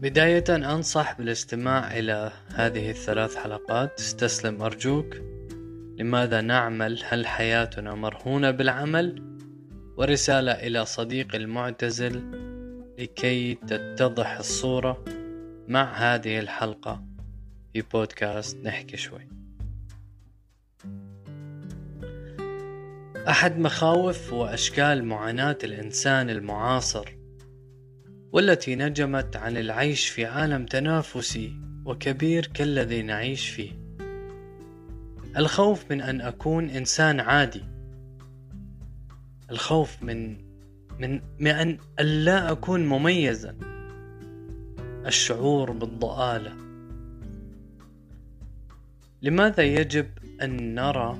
بداية أنصح بالاستماع إلى هذه الثلاث حلقات. استسلم أرجوك. لماذا نعمل؟ هل حياتنا مرهونة بالعمل؟ ورسالة إلى صديقي المعتزل لكي تتضح الصورة مع هذه الحلقة في بودكاست نحكي شوي. أحد مخاوف وأشكال معاناة الإنسان المعاصر والتي نجمت عن العيش في عالم تنافسي وكبير كالذي نعيش فيه. الخوف من أن أكون إنسان عادي. الخوف من من من لا أكون مميزا. الشعور بالضآلة. لماذا يجب أن نرى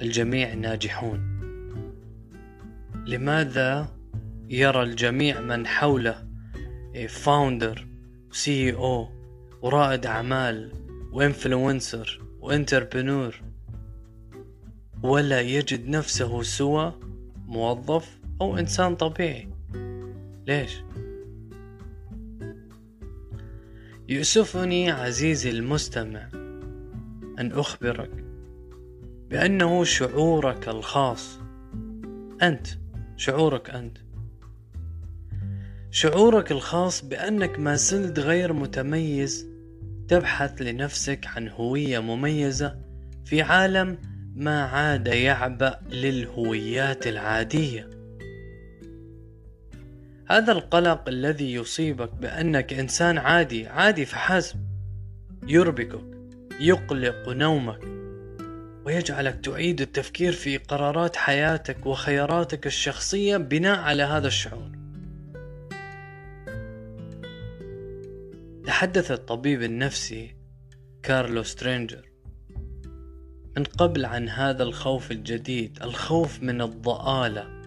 الجميع ناجحون؟ لماذا يرى الجميع من حوله. founder CEO ورائد أعمال و influencer و entrepreneur ولا يجد نفسه سوى موظف أو إنسان طبيعي. ليش؟ يؤسفني عزيزي المستمع أن أخبرك بأنه شعورك الخاص. أنت شعورك أنت. شعورك الخاص بأنك ما زلت غير متميز تبحث لنفسك عن هوية مميزة في عالم ما عاد يعبأ للهويات العادية. هذا القلق الذي يصيبك بأنك إنسان عادي عادي فحسب يربكك يقلق نومك ويجعلك تعيد التفكير في قرارات حياتك وخياراتك الشخصية بناء على هذا الشعور. تحدث الطبيب النفسي كارلو سترينجر من قبل عن هذا الخوف الجديد الخوف من الضآلة.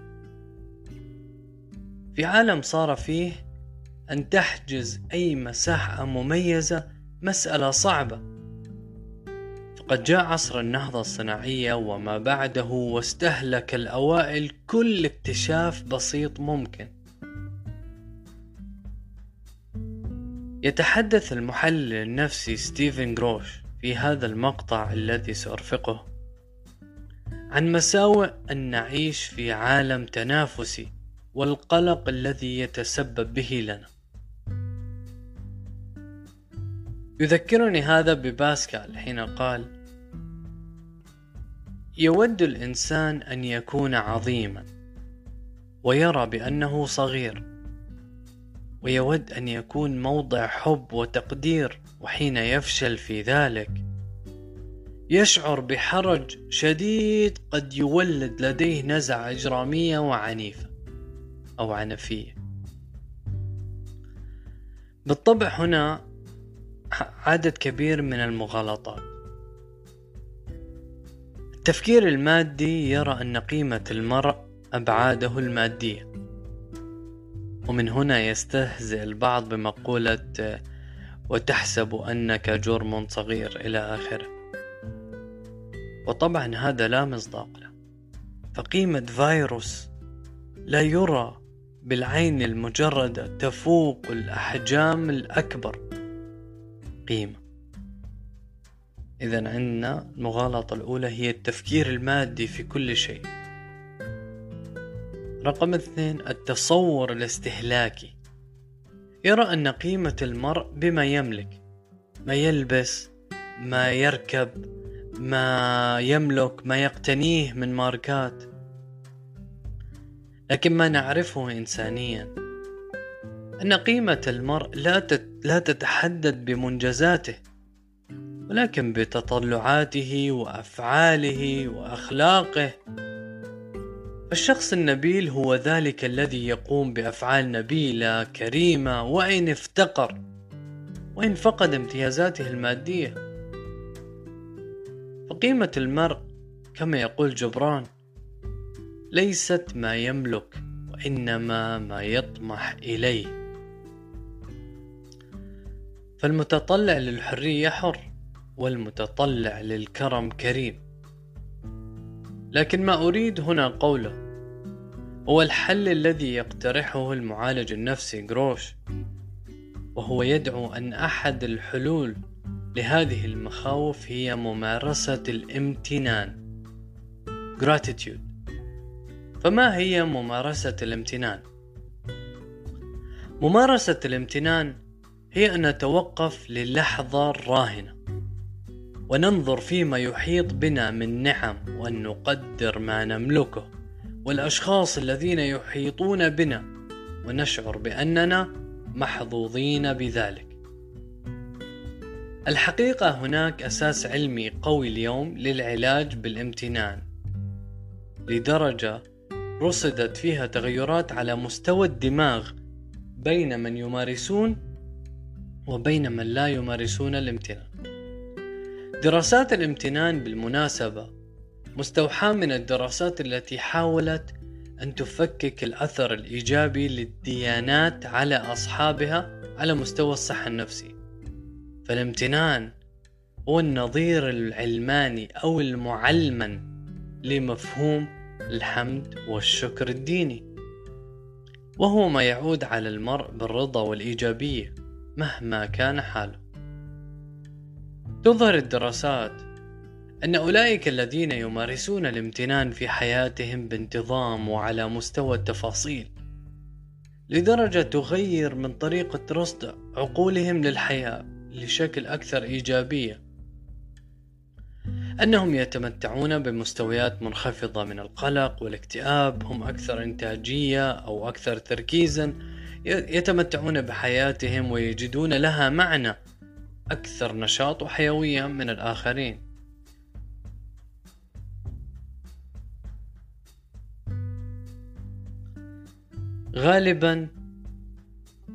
في عالم صار فيه أن تحجز أي مساحة مميزة مسألة صعبة. فقد جاء عصر النهضة الصناعية وما بعده واستهلك الأوائل كل اكتشاف بسيط ممكن. يتحدث المحلل النفسي ستيفن جروش في هذا المقطع الذي سأرفقه عن مساوئ أن نعيش في عالم تنافسي والقلق الذي يتسبب به لنا. يذكرني هذا بباسكال حين قال يود الإنسان أن يكون عظيما ويرى بأنه صغير ويود أن يكون موضع حب وتقدير وحين يفشل في ذلك. يشعر بحرج شديد قد يولد لديه نزعة إجرامية وعنيفة أو عنفية. بالطبع هنا عدد كبير من المغالطات. التفكير المادي يرى أن قيمة المرء أبعاده المادية. ومن هنا يستهزئ البعض بمقولة وتحسب أنك جرم صغير إلى آخره. وطبعا هذا لا مصداق له. فقيمة فيروس لا يرى بالعين المجردة تفوق الأحجام الأكبر. قيمة. إذا عندنا المغالطة الأولى هي التفكير المادي في كل شيء. رقم اثنين التصور الاستهلاكي. يرى أن قيمة المرء بما يملك ما يلبس ما يركب ما يملك ما يقتنيه من ماركات. لكن ما نعرفه إنسانيا أن قيمة المرء لا تتحدد بمنجزاته ولكن بتطلعاته وأفعاله وأخلاقه. الشخص النبيل هو ذلك الذي يقوم بأفعال نبيلة كريمة وإن افتقر وإن فقد امتيازاته المادية. فقيمة المرء كما يقول جبران ليست ما يملك وإنما ما يطمح إليه. فالمتطلع للحرية حر والمتطلع للكرم كريم. لكن ما أريد هنا قوله. هو الحل الذي يقترحه المعالج النفسي جروش وهو يدعو أن أحد الحلول لهذه المخاوف هي ممارسة الامتنان gratitude. فما هي ممارسة الامتنان؟ ممارسة الامتنان هي أن نتوقف للحظة الراهنة. وننظر فيما يحيط بنا من نعم وأن نقدر ما نملكه والأشخاص الذين يحيطون بنا ونشعر بأننا محظوظين بذلك. الحقيقة هناك أساس علمي قوي اليوم للعلاج بالامتنان لدرجة رصدت فيها تغيرات على مستوى الدماغ بين من يمارسون وبين من لا يمارسون الامتنان. دراسات الامتنان بالمناسبة مستوحاة من الدراسات التي حاولت أن تفكك الأثر الإيجابي للديانات على أصحابها على مستوى الصحة النفسي. فالامتنان هو النظير العلماني أو المعلمن لمفهوم الحمد والشكر الديني. وهو ما يعود على المرء بالرضا والإيجابية مهما كان حاله. تظهر الدراسات أن أولئك الذين يمارسون الامتنان في حياتهم بانتظام وعلى مستوى التفاصيل لدرجة تغير من طريقة رصد عقولهم للحياة لشكل أكثر إيجابية. أنهم يتمتعون بمستويات منخفضة من القلق والاكتئاب هم أكثر إنتاجية أو أكثر تركيزا يتمتعون بحياتهم ويجدون لها معنى. أكثر نشاط وحيوية من الآخرين. غالبا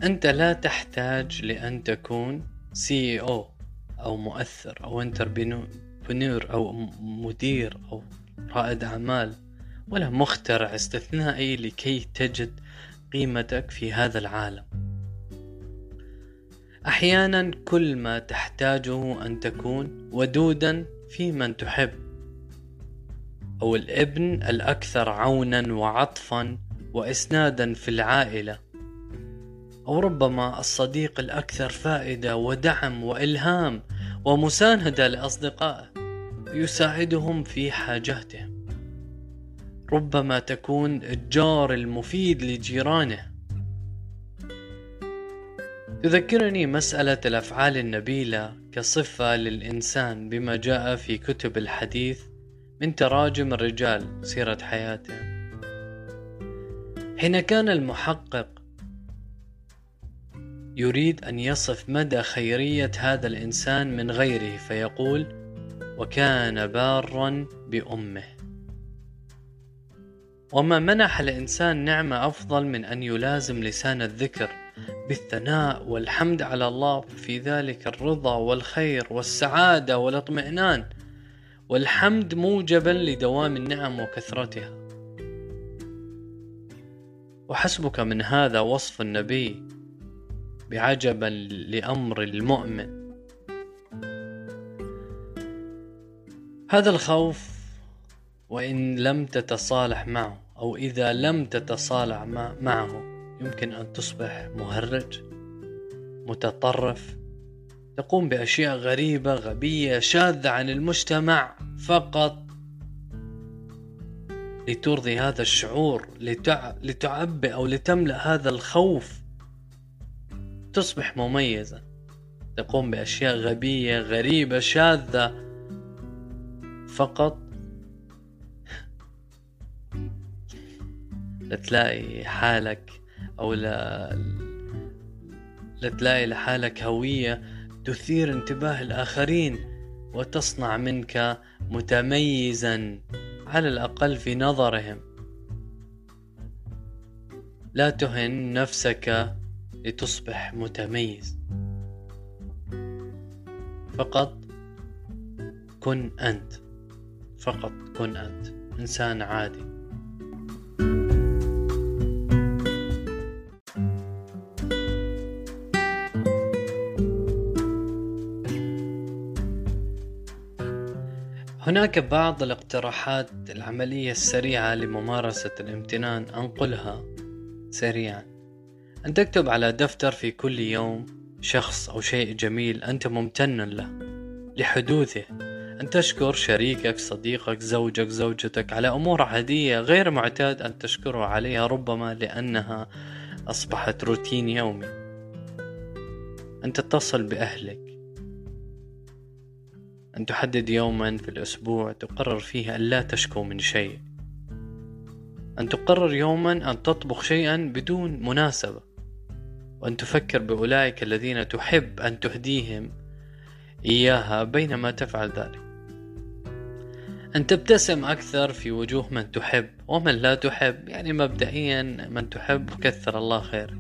أنت لا تحتاج لأن تكون سي أو أو مؤثر أو انتربنور أو مدير أو رائد أعمال ولا مخترع استثنائي لكي تجد قيمتك في هذا العالم. أحيانا كل ما تحتاجه أن تكون ودودا في من تحب. أو الابن الأكثر عونا وعطفا وإسنادا في العائلة. أو ربما الصديق الأكثر فائدة ودعم وإلهام ومساندة لأصدقائه يساعدهم في حاجاتهم. ربما تكون الجار المفيد لجيرانه. تذكرني مسألة الأفعال النبيلة كصفة للإنسان بما جاء في كتب الحديث من تراجم الرجال سيرة حياتهم حين كان المحقق يريد أن يصف مدى خيرية هذا الإنسان من غيره فيقول وكان بارا بأمه وما منح الإنسان نعمة أفضل من أن يلازم لسان الذكر بالثناء والحمد على الله في ذلك الرضا والخير والسعادة والاطمئنان. والحمد موجبا لدوام النعم وكثرتها. وحسبك من هذا وصف النبي بعجبا لأمر المؤمن. هذا الخوف وإن لم تتصالح معه أو إذا لم تتصالح معه يمكن أن تصبح مهرج متطرف تقوم بأشياء غريبة غبية شاذة عن المجتمع فقط لترضي هذا الشعور لتع... لتعبئ أو لتملأ هذا الخوف. تصبح مميزة. تقوم بأشياء غبية غريبة شاذة فقط. لتلاقي حالك أو لا لتلاقي لحالك هوية تثير انتباه الآخرين وتصنع منك متميزا على الأقل في نظرهم. لا تهن نفسك لتصبح متميز. فقط كن أنت. فقط كن أنت. إنسان عادي. هناك بعض الاقتراحات العملية السريعة لممارسة الامتنان أنقلها سريعا. أن تكتب على دفتر في كل يوم شخص أو شيء جميل أنت ممتن له لحدوثه. أن تشكر شريكك صديقك زوجك زوجتك على أمور عادية غير معتاد أن تشكره عليها ربما لأنها أصبحت روتين يومي. أن تتصل بأهلك. أن تحدد يوما في الأسبوع تقرر فيه أن لا تشكو من شيء. أن تقرر يوما أن تطبخ شيئا بدون مناسبة. وأن تفكر بأولئك الذين تحب أن تهديهم إياها بينما تفعل ذلك. أن تبتسم أكثر في وجوه من تحب ومن لا تحب يعني مبدئيا من تحب كثر الله خير.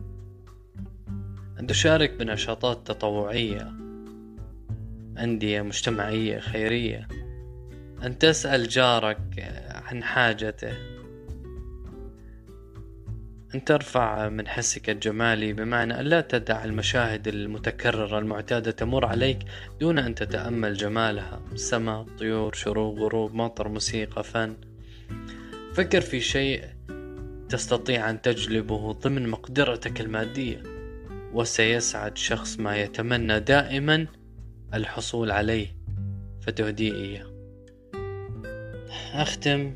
أن تشارك بنشاطات تطوعية. أندية مجتمعية خيرية. أن تسأل جارك عن حاجته. أن ترفع من حسك الجمالي بمعنى أن لا تدع المشاهد المتكررة المعتادة تمر عليك دون أن تتأمل جمالها. سماء طيور شروق غروب مطر موسيقى فن. فكر في شيء تستطيع أن تجلبه ضمن مقدرتك المادية. وسيسعد شخص ما يتمنى دائما الحصول عليه فتهديه إياه. أختم.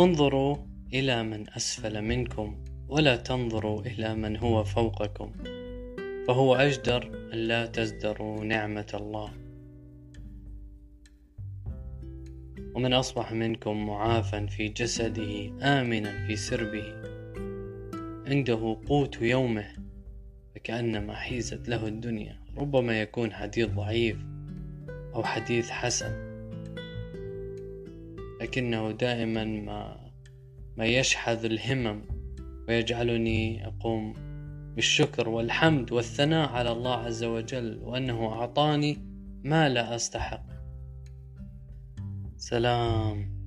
انظروا إلى من أسفل منكم ولا تنظروا إلى من هو فوقكم فهو أجدر أن لا تزدروا نعمة الله. ومن أصبح منكم معافا في جسده آمنا في سربه. عنده قوت يومه فكأنما حيزت له الدنيا. ربما يكون حديث ضعيف أو حديث حسن. لكنه دائما ما ما يشحذ الهمم ويجعلني أقوم بالشكر والحمد والثناء على الله عز وجل وأنه أعطاني ما لا أستحق. سلام.